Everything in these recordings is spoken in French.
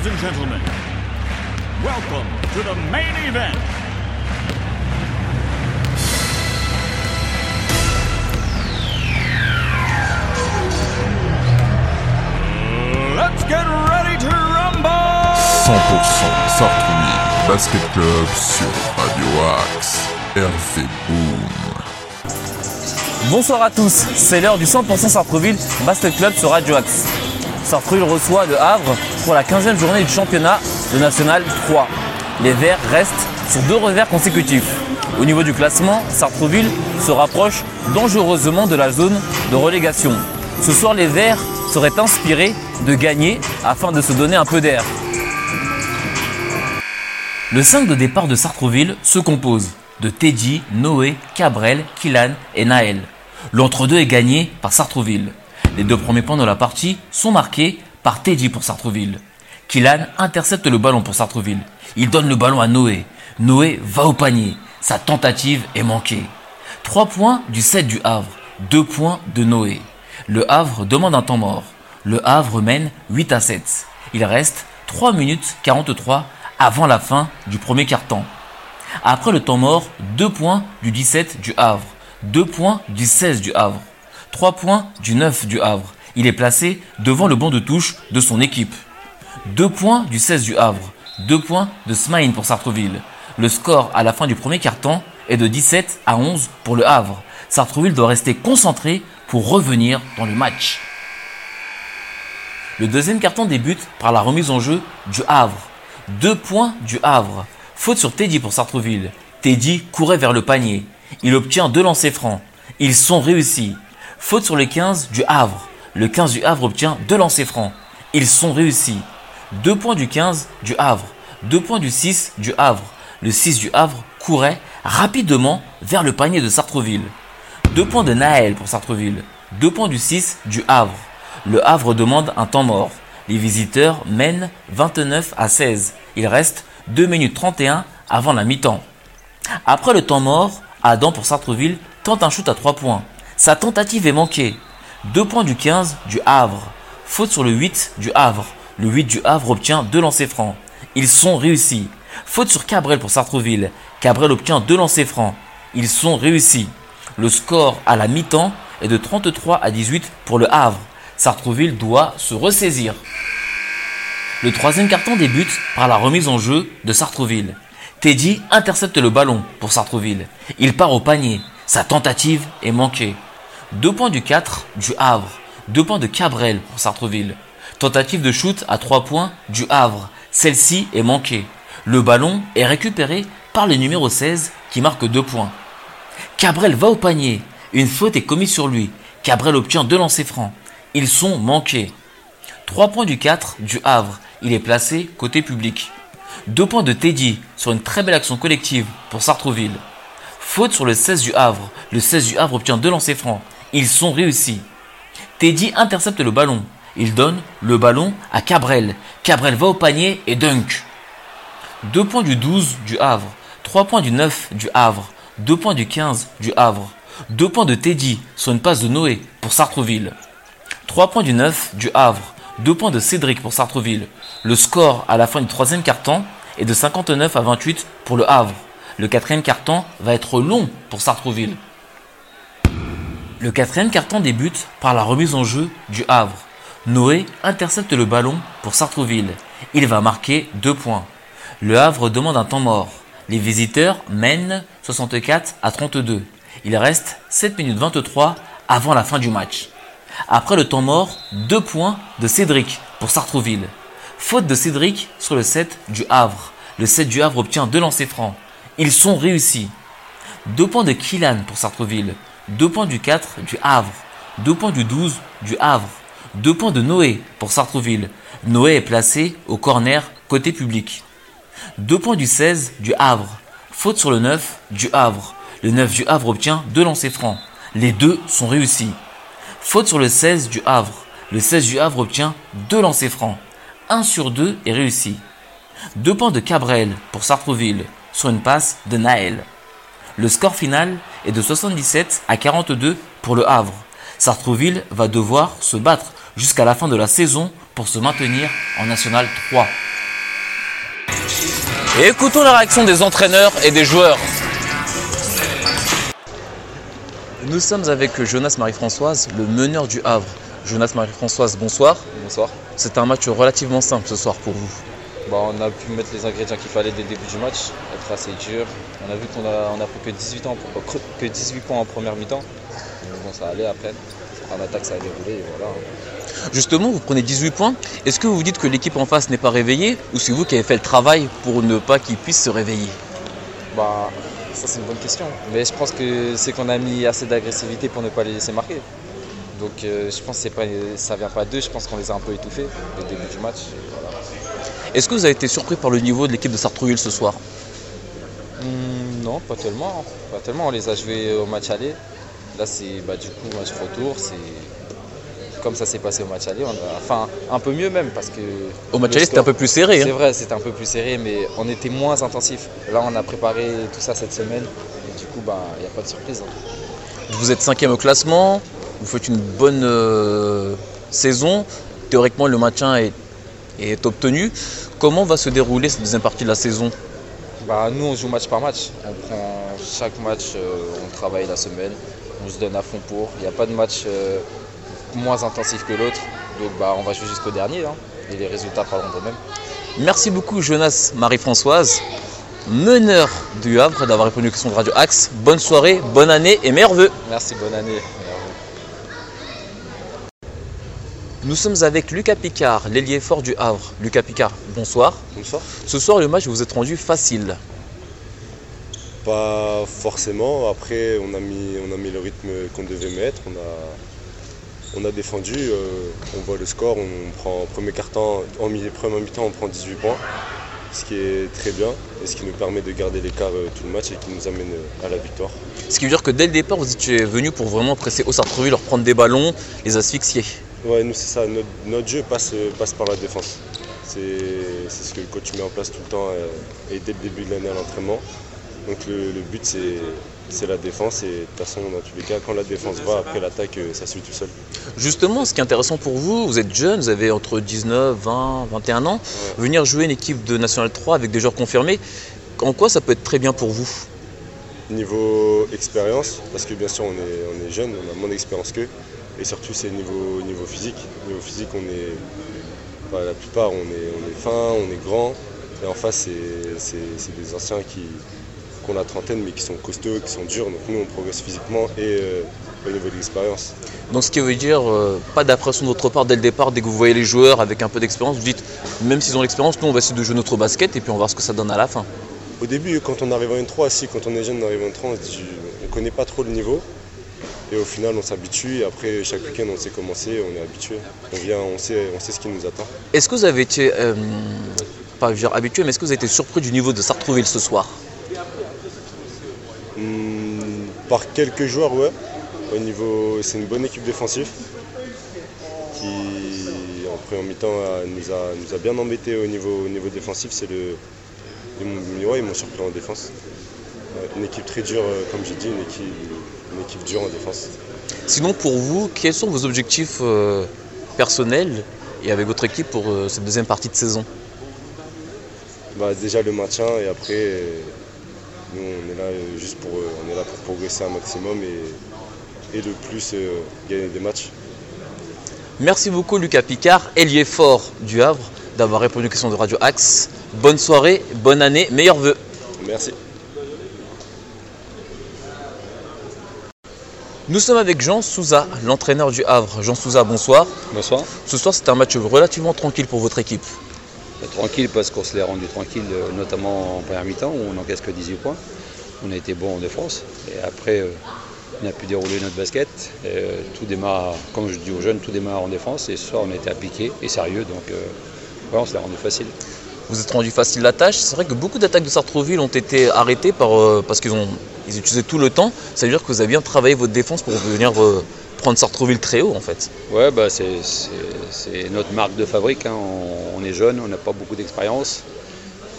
Ladies and gentlemen, welcome to the main event. Let's get ready to rumble! 100% Sartrouville Basket Club sur Radio Axe. RV Boom. Bonsoir à tous, c'est l'heure du 100% Sartreville Basket Club sur Radio Axe. Sartreville reçoit Le Havre pour la 15e journée du championnat de National 3. Les Verts restent sur deux revers consécutifs. Au niveau du classement, Sartreville se rapproche dangereusement de la zone de relégation. Ce soir, les Verts seraient inspirés de gagner afin de se donner un peu d'air. Le 5 de départ de Sartreville se compose de Teddy, Noé, Cabrel, Kilan et Naël. L'entre-deux est gagné par Sartreville. Les deux premiers points de la partie sont marqués par Teddy pour Sartreville. Kilan intercepte le ballon pour Sartreville. Il donne le ballon à Noé. Noé va au panier. Sa tentative est manquée. 3 points du 7 du Havre. 2 points de Noé. Le Havre demande un temps mort. Le Havre mène 8 à 7. Il reste 3 minutes 43 avant la fin du premier quart-temps. Après le temps mort, 2 points du 17 du Havre, 2 points du 16 du Havre, 3 points du 9 du Havre. Il est placé devant le banc de touche de son équipe. 2 points du 16 du Havre, 2 points de Smaïn pour Sartreville. Le score à la fin du premier quart-temps est de 17 à 11 pour le Havre. Sartreville doit rester concentré pour revenir dans le match. Le deuxième carton débute par la remise en jeu du Havre. 2 points du Havre. Faute sur Teddy pour Sartreville. Teddy courait vers le panier. Il obtient deux lancers francs. Ils sont réussis. Faute sur le 15 du Havre. Le 15 du Havre obtient deux lancers francs. Ils sont réussis. 2 points du 15 du Havre. 2 points du 6 du Havre. Le 6 du Havre courait rapidement vers le panier de Sartreville. 2 points de Naël pour Sartreville. 2 points du 6 du Havre. Le Havre demande un temps mort. Les visiteurs mènent 29 à 16. Il reste 2 minutes 31 avant la mi-temps. Après le temps mort, Adam pour Sartreville tente un shoot à 3 points. Sa tentative est manquée. 2 points du 15 du Havre. Faute sur le 8 du Havre. Le 8 du Havre obtient 2 lancers francs. Ils sont réussis. Faute sur Cabrel pour Sartreville. Cabrel obtient 2 lancers francs. Ils sont réussis. Le score à la mi-temps est de 33 à 18 pour le Havre. Sartreville doit se ressaisir. Le troisième carton débute par la remise en jeu de Sartreville. Teddy intercepte le ballon pour Sartreville. Il part au panier. Sa tentative est manquée. 2 points du 4 du Havre. 2 points de Cabrel pour Sartreville. Tentative de shoot à 3 points du Havre. Celle-ci est manquée. Le ballon est récupéré par le numéro 16 qui marque 2 points. Cabrel va au panier. Une faute est commise sur lui. Cabrel obtient deux lancers francs. Ils sont manqués. 3 points du 4 du Havre. Il est placé côté public. 2 points de Teddy sur une très belle action collective pour Sartreville. Faute sur le 16 du Havre. Le 16 du Havre obtient deux lancers francs. Ils sont réussis. Teddy intercepte le ballon. Il donne le ballon à Cabrel. Cabrel va au panier et dunk. 2 points du 12 du Havre. 3 points du 9 du Havre. 2 points du 15 du Havre. 2 points de Teddy sur une passe de Noé pour Sartreville. 3 points du 9 du Havre. 2 points de Cédric pour Sartreville. Le score à la fin du troisième quart-temps est de 59 à 28 pour le Havre. Le quatrième quart-temps va être long pour Sartreville. Le quatrième quart-temps débute par la remise en jeu du Havre. Noé intercepte le ballon pour Sartreville. Il va marquer 2 points. Le Havre demande un temps mort. Les visiteurs mènent 64 à 32. Il reste 7 minutes 23 avant la fin du match. Après le temps mort, 2 points de Cédric pour Sartreville. Faute de Cédric sur le 7 du Havre. Le 7 du Havre obtient deux lancers francs. Ils sont réussis. 2 points de Kilan pour Sartreville. 2 points du 4 du Havre. 2 points du 12 du Havre. 2 points de Noé pour Sartreville. Noé est placé au corner côté public. 2 points du 16 du Havre. Faute sur le 9 du Havre. Le 9 du Havre obtient deux lancers francs. Les deux sont réussis. Faute sur le 16 du Havre. Le 16 du Havre obtient deux lancers francs. 1 sur 2 est réussi. 2 points de Cabrel pour Sartreville sur une passe de Naël. Le score final est de 77 à 42 pour le Havre. Sartreville va devoir se battre jusqu'à la fin de la saison pour se maintenir en National 3. Et écoutons la réaction des entraîneurs et des joueurs. Nous sommes avec Jonas Marie-Françoise, le meneur du Havre. Jonas Marie-Françoise, bonsoir. Bonsoir. C'est un match relativement simple ce soir pour vous. Bon, on a pu mettre les ingrédients qu'il fallait dès le début du match, être assez dur. On a vu qu'on a, on a pris que 18, ans, que 18 points en première mi-temps. Bon, ça allait après. En attaque, ça a déroulé et voilà. Justement, vous prenez 18 points. Est-ce que vous vous dites que l'équipe en face n'est pas réveillée ou c'est vous qui avez fait le travail pour ne pas qu'ils puissent se réveiller? Bah, ça c'est une bonne question. Mais je pense que c'est qu'on a mis assez d'agressivité pour ne pas les laisser marquer. Donc euh, je pense que pas, ça vient pas d'eux, je pense qu'on les a un peu étouffés au début du match. Voilà. Est-ce que vous avez été surpris par le niveau de l'équipe de Sartrouville ce soir? Hum, non, pas tellement. Pas tellement. On les a joués au match aller. Là, c'est bah, du coup match retour. C'est comme ça s'est passé au match aller. On a- Enfin, un peu mieux même parce que. Au match le aller, c'était un peu plus serré. hein. C'est vrai, c'était un peu plus serré, mais on était moins intensif. Là, on a préparé tout ça cette semaine. Et du coup, bah, il n'y a pas de surprise. hein. Vous êtes cinquième au classement, vous faites une bonne euh, saison. Théoriquement, le maintien est, est obtenu. Comment va se dérouler cette deuxième partie de la saison? Bah, nous, on joue match par match. On prend chaque match, euh, on travaille la semaine, on se donne à fond pour. Il n'y a pas de match euh, moins intensif que l'autre. Donc, bah, on va jouer jusqu'au dernier. hein. et les résultats parleront d'eux-mêmes. Merci beaucoup Jonas Marie-Françoise, meneur du Havre, d'avoir répondu aux questions de Radio Axe. Bonne soirée, bonne année et meilleurs vœux. Merci, bonne année. Nous sommes avec Lucas Picard, l'ailier fort du Havre. Lucas Picard, bonsoir. Bonsoir. Ce soir, le match vous êtes rendu facile. Pas forcément. Après, on a mis, on a mis le rythme qu'on devait mettre. On a, on a défendu. euh, on voit le score. On prend premier quart-temps, en milieu premier mi-temps, on prend 18 points. Ce qui est très bien et ce qui nous permet de garder l'écart euh, tout le match et qui nous amène euh, à la victoire. Ce qui veut dire que dès le départ, vous étiez venu pour vraiment presser au Sartreville, leur prendre des ballons, les asphyxier. Ouais, nous c'est ça. Notre, notre jeu passe, passe par la défense. C'est ce que le coach met en place tout le temps euh, et dès le début de l'année à l'entraînement. Donc le, le but c'est c'est la défense et de toute façon dans tous les cas quand la défense va après l'attaque euh, ça suit tout seul. Justement, ce qui est intéressant pour vous, vous êtes jeune, vous avez entre 19, 20, 21 ans. Venir jouer une équipe de National 3 avec des joueurs confirmés, en quoi ça peut être très bien pour vous? Niveau expérience, parce que bien sûr on est, on est jeune, on a moins d'expérience qu'eux, et surtout c'est niveau, niveau physique. Niveau physique on est, la plupart on est, on est fin, on est grand, et en face c'est- des anciens qui, qui ont la trentaine mais qui sont costauds, qui sont durs, donc nous on progresse physiquement et euh, au niveau de l'expérience. Donc ce qui veut dire euh, pas d'appréhension de votre part dès le départ, dès que vous voyez les joueurs avec un peu d'expérience, vous dites même s'ils ont l'expérience, nous on va essayer de jouer notre basket et puis on va voir ce que ça donne à la fin. Au début, quand on arrive en N3, si quand on est jeune, on arrive en N3, on se dit, on ne connaît pas trop le niveau. Et au final, on s'habitue. Et après, chaque week-end, on sait comment c'est, on est habitué. On vient, on sait, on sait ce qui nous attend. Est-ce que vous avez été, euh, pas dire habitué, mais est-ce que vous avez été surpris du niveau de Sartrouville ce soir? Hmm, par quelques joueurs, ouais. Au niveau, c'est une bonne équipe défensive qui, en première mi-temps, nous a, nous a bien embêtés au niveau, au niveau défensif. C'est le, ils m'ont ouais, surpris en défense. Ouais, une équipe très dure, euh, comme j'ai dit, une équipe, équipe dure en défense. Sinon pour vous, quels sont vos objectifs euh, personnels et avec votre équipe pour euh, cette deuxième partie de saison? Bah, déjà le maintien et après euh, nous on est là juste pour on est là pour progresser un maximum et, et le plus gagner des matchs. Merci beaucoup Lucas Picard, ailier fort du Havre, d'avoir répondu aux questions de Radio Axe. Bonne soirée, bonne année, meilleurs vœux. Merci. Nous sommes avec Jean Souza, l'entraîneur du Havre. Jean Souza, bonsoir. Bonsoir. Ce soir, c'est un match relativement tranquille pour votre équipe. Euh, Tranquille parce qu'on se l'est rendu tranquille, euh, notamment en première mi-temps où on n'encaisse que 18 points. On a été bon en défense et après euh, on a pu dérouler notre basket. Tout démarre, comme je dis aux jeunes, tout démarre en défense et ce soir on a été appliqué et sérieux donc on se l'est rendu facile. Vous êtes rendu facile la tâche. C'est vrai que beaucoup d'attaques de Sartrouville ont été arrêtées par, euh, parce qu'ils ont ils utilisaient tout le temps. Ça veut dire que vous avez bien travaillé votre défense pour venir euh, prendre Sartrouville très haut en fait. Ouais, bah c'est, notre marque de fabrique. hein. On, est jeune, on n'a pas beaucoup d'expérience.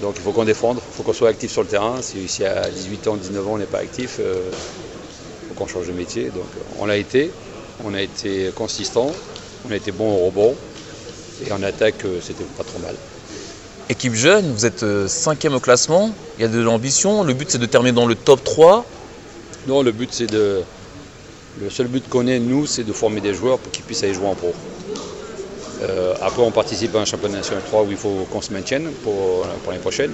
Donc il faut qu'on défende, il faut qu'on soit actif sur le terrain. Si, à 18 ans, 19 ans, on n'est pas actif, il faut qu'on change de métier. Donc on l'a été, on a été consistant, on a été bon au rebond. Et en attaque, euh, c'était pas trop mal. Équipe jeune, vous êtes euh, cinquième au classement, il y a de l'ambition, le but c'est de terminer dans le top 3. Non, le but c'est de. Le seul but qu'on ait, nous, c'est de former des joueurs pour qu'ils puissent aller jouer en pro. Euh, après, on participe à un championnat national 3 où il faut qu'on se maintienne pour, pour l'année prochaine.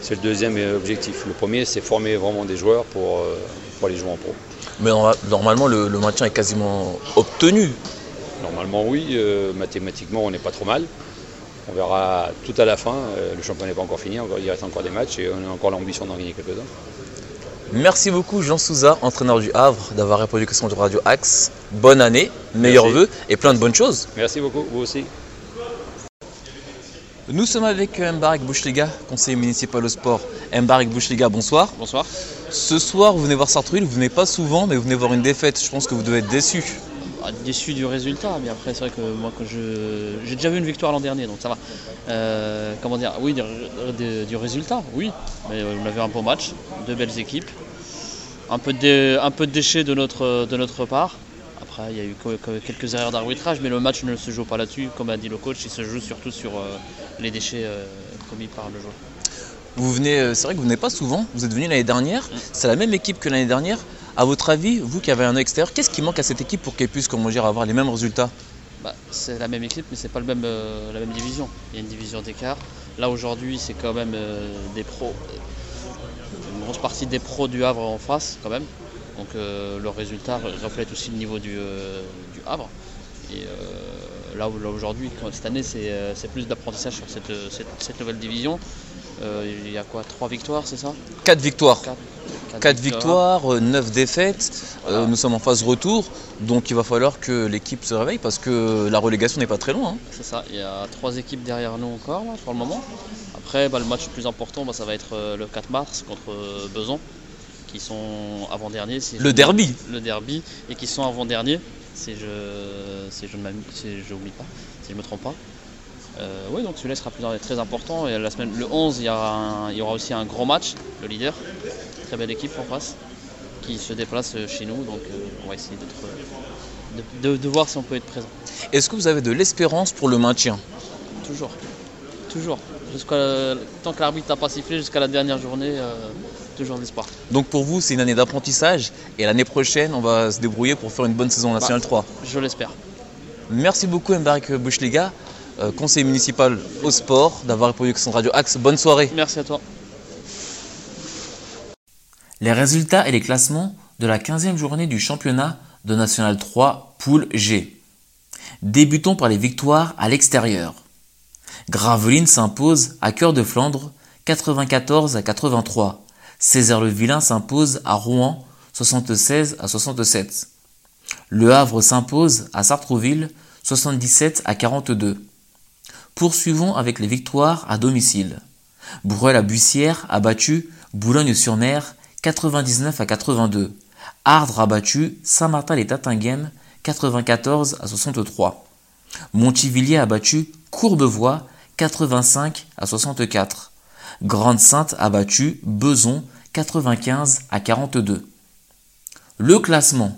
C'est le deuxième objectif. Le premier, c'est former vraiment des joueurs pour, euh, pour aller jouer en pro. Mais norma- normalement, le, le maintien est quasiment obtenu. Normalement, oui. euh, mathématiquement, on n'est pas trop mal. On verra tout à la fin. Euh, le championnat n'est pas encore fini. Il reste encore des matchs et on a encore l'ambition d'en gagner quelques-uns. Merci beaucoup Jean Souza, entraîneur du Havre, d'avoir répondu aux questions de Radio Axe. Bonne année, meilleurs vœux et plein de bonnes choses. Merci beaucoup, vous aussi. Nous sommes avec euh, Mbarek Bouchliga, conseiller municipal au sport. Mbarek Bouchliga, bonsoir. Bonsoir. Ce soir, vous venez voir Sartreville, vous venez pas souvent, mais vous venez voir une défaite. Je pense que vous devez être déçu. Ah, Déçu du résultat, mais après c'est vrai que moi quand je j'ai déjà vu une victoire l'an dernier, donc ça va. Euh, comment dire? Oui, du, résultat, oui. Mais euh, on avait un bon match, deux belles équipes, un peu de, dé- un peu de déchets de notre de notre part. Après, il y a eu que- que quelques erreurs d'arbitrage, mais le match ne se joue pas là-dessus, comme a dit le coach. Il se joue surtout sur euh, les déchets commis par le joueur. Vous venez, c'est vrai que vous venez pas souvent. Vous êtes venu l'année dernière. C'est la même équipe que l'année dernière. À votre avis, vous qui avez un extérieur, qu'est-ce qui manque à cette équipe pour qu'elle puisse, comment dire, avoir les mêmes résultats Bah, c'est la même équipe, mais c'est pas le même, euh, la même division. Il y a une division d'écart. Là aujourd'hui, c'est quand même euh, des pros, une grosse partie des pros du Havre en face, quand même. Donc euh, le résultat reflète aussi le niveau du, du Havre. Et là, aujourd'hui, cette année, c'est plus d'apprentissage sur cette- cette nouvelle division. Euh, il y a quoi Trois victoires, c'est ça Quatre victoires. Quatre. 4 victoires, 9 défaites. Euh, nous sommes en phase retour. Donc il va falloir que l'équipe se réveille parce que la relégation n'est pas très loin. hein. C'est ça, il y a trois équipes derrière nous encore là, pour le moment. Après, bah, le match le plus important, bah, ça va être euh, le 4 mars contre euh, Besançon, qui sont si je- Le derby. Le derby, et qui sont avant-derniers, si je si je pas, si je ne me trompe pas. Euh, oui, donc celui-là sera plus, très important. Et la semaine, le 11, il y, aura un- il y aura aussi un gros match, le leader. Très belle équipe en face, qui se déplace euh, chez nous. Donc euh, on va essayer de, de- de voir si on peut être présent. Est-ce que vous avez de l'espérance pour le maintien? Toujours. Toujours. Jusqu'à, tant que l'arbitre n'a pas sifflé, jusqu'à la dernière journée, euh, toujours de l'espoir. Donc pour vous, c'est une année d'apprentissage et l'année prochaine, on va se débrouiller pour faire une bonne saison en National 3. Je l'espère. Merci beaucoup Mbarek Bouchliga, conseiller municipal au sport, d'avoir répondu de Radio Axe. Bonne soirée. Merci à toi. Les résultats et les classements de la 15e journée du championnat de National 3 Poule G. Débutons par les victoires à l'extérieur. Gravelines s'impose à Cœur de Flandre 94 à 83. Césaire-le-Vilain s'impose à Rouen 76 à 67. Le Havre s'impose à Sartrouville 77 à 42. Poursuivons avec les victoires à domicile. Bruel-à-Bussière a battu Boulogne-sur-Mer 99 à 82. Ardres a battu Saint-Martin-les-Tatinguem 94 à 63. Montivilliers a battu Courbevoie 85 à 64. Grande-Sainte a battu Beson 95 à 42. Le classement.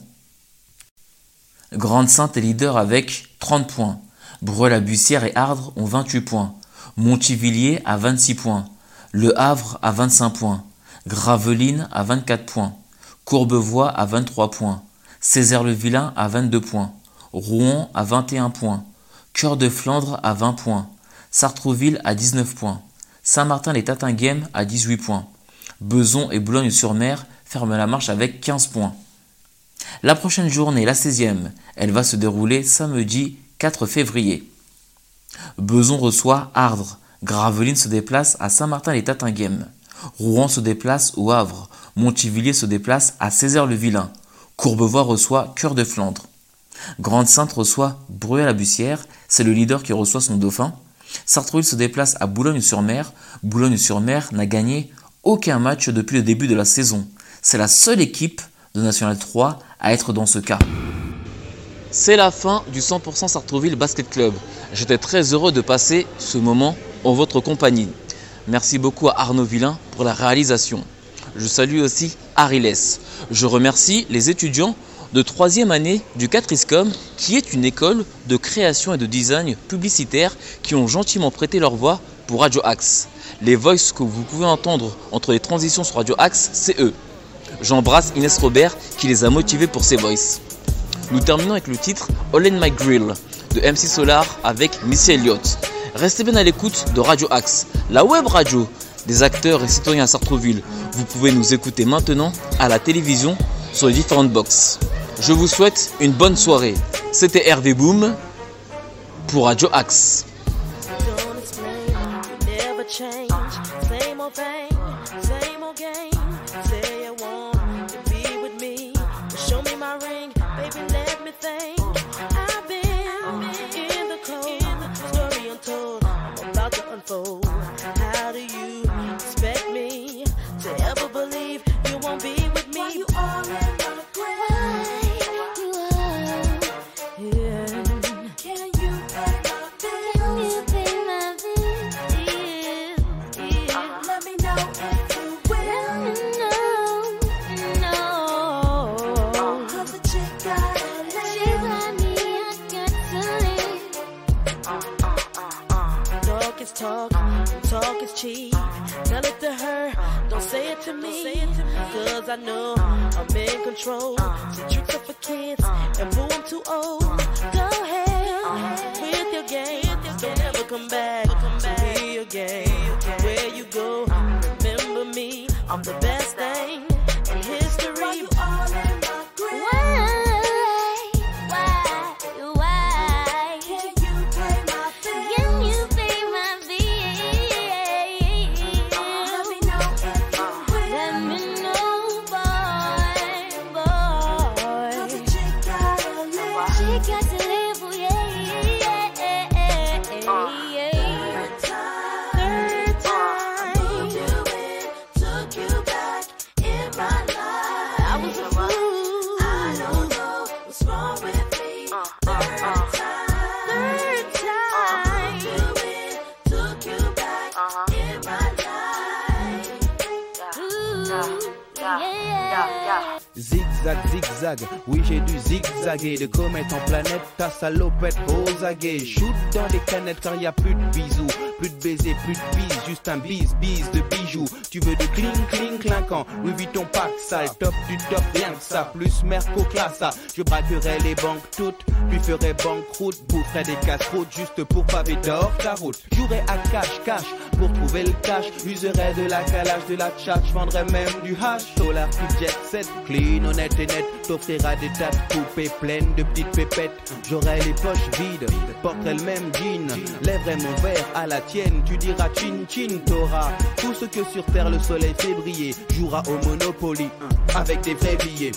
Grande-Sainte est leader avec 30 points. Breuil-la-Bussière et Ardres ont 28 points. Montivilliers a 26 points. Le Havre a 25 points. Gravelines a 24 points. Courbevoie a 23 points. Césaire-le-Vilain a 22 points. Rouen a 21 points. Cœur de Flandre a 20 points. Sartrouville a 19 points. Saint-Martin-les-Tatinguem a 18 points. Beson et Boulogne-sur-Mer ferment la marche avec 15 points. La prochaine journée, la 16e, elle va se dérouler samedi 4 février. Beson reçoit Ardres. Gravelines se déplace à Saint-Martin-les-Tatinguem. Rouen se déplace au Havre. Montivilliers se déplace à Césaire-le-Vilain. Courbevoie reçoit Cœur de Flandre. Grande-Sainte reçoit Bruel-la-Bussière, c'est le leader qui reçoit son dauphin. Sartrouville se déplace à Boulogne-sur-Mer. Boulogne-sur-Mer n'a gagné aucun match depuis le début de la saison. C'est la seule équipe de National 3 à être dans ce cas. C'est la fin du 100% Sartrouville Basket Club. J'étais très heureux de passer ce moment en votre compagnie. Merci beaucoup à Arnaud Villain pour la réalisation. Je salue aussi Ariles. Je remercie les étudiants de troisième année du 4ISCOM, qui est une école de création et de design publicitaire qui ont gentiment prêté leur voix pour Radio Axe. Les voices que vous pouvez entendre entre les transitions sur Radio Axe, c'est eux. J'embrasse Inès Robert qui les a motivés pour ces voices. Nous terminons avec le titre All in My Grill de MC Solar avec Missy Elliott. Restez bien à l'écoute de Radio Axe, la web radio des acteurs et citoyens à Sartreville. Vous pouvez nous écouter maintenant à la télévision sur les différentes boxes. Je vous souhaite une bonne soirée. C'était Hervé Boom pour Radio Axe. soul. It to me. Cause I know I'm in control. See tricks are for kids, and boo, I'm too old. Go ahead with your game. Don't ever come back to me again. Where you go, remember me. I'm the best thing Oui j'ai dû zigzaguer De comète en planète, ta salopette aux aguets Shoot dans des canettes car y a plus de bisous. Plus de baisers, plus de bises, juste un bise, bise de bijoux. Tu veux de cling, cling, clinquant. Oui, vite ton pack sale, top du top, rien que ça. Plus merco classa, je braquerai les banques toutes. Puis ferai banqueroute, boufferai des casse-routes Juste pour paver d'or ta route. Jouerai à cash, pour trouver le cash. Userai de la calage, de la tchatch Vendrai même du hash, solar jet set Clean, honnête et net, t'offrira des tas de poupées pleines de petites pépettes. J'aurai les poches vides, porterai le même jean. Lèverai mon verre à la tienne, tu diras chin chin. T'auras tout ce que sur terre le soleil fait briller. Jouera au Monopoly, avec des vrais billets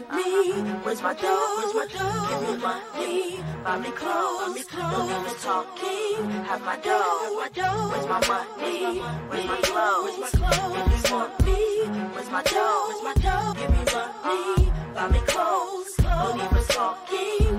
me? Where's my dough? Where's my dough? Give me money, buy me clothes, buy me clothes. Talking, have my dough, have my dough. Where's my money? Where's my clothes? Where's my clothes? If you want where's my dough? Where's my dough? Give me money, buy me clothes, no limit talking.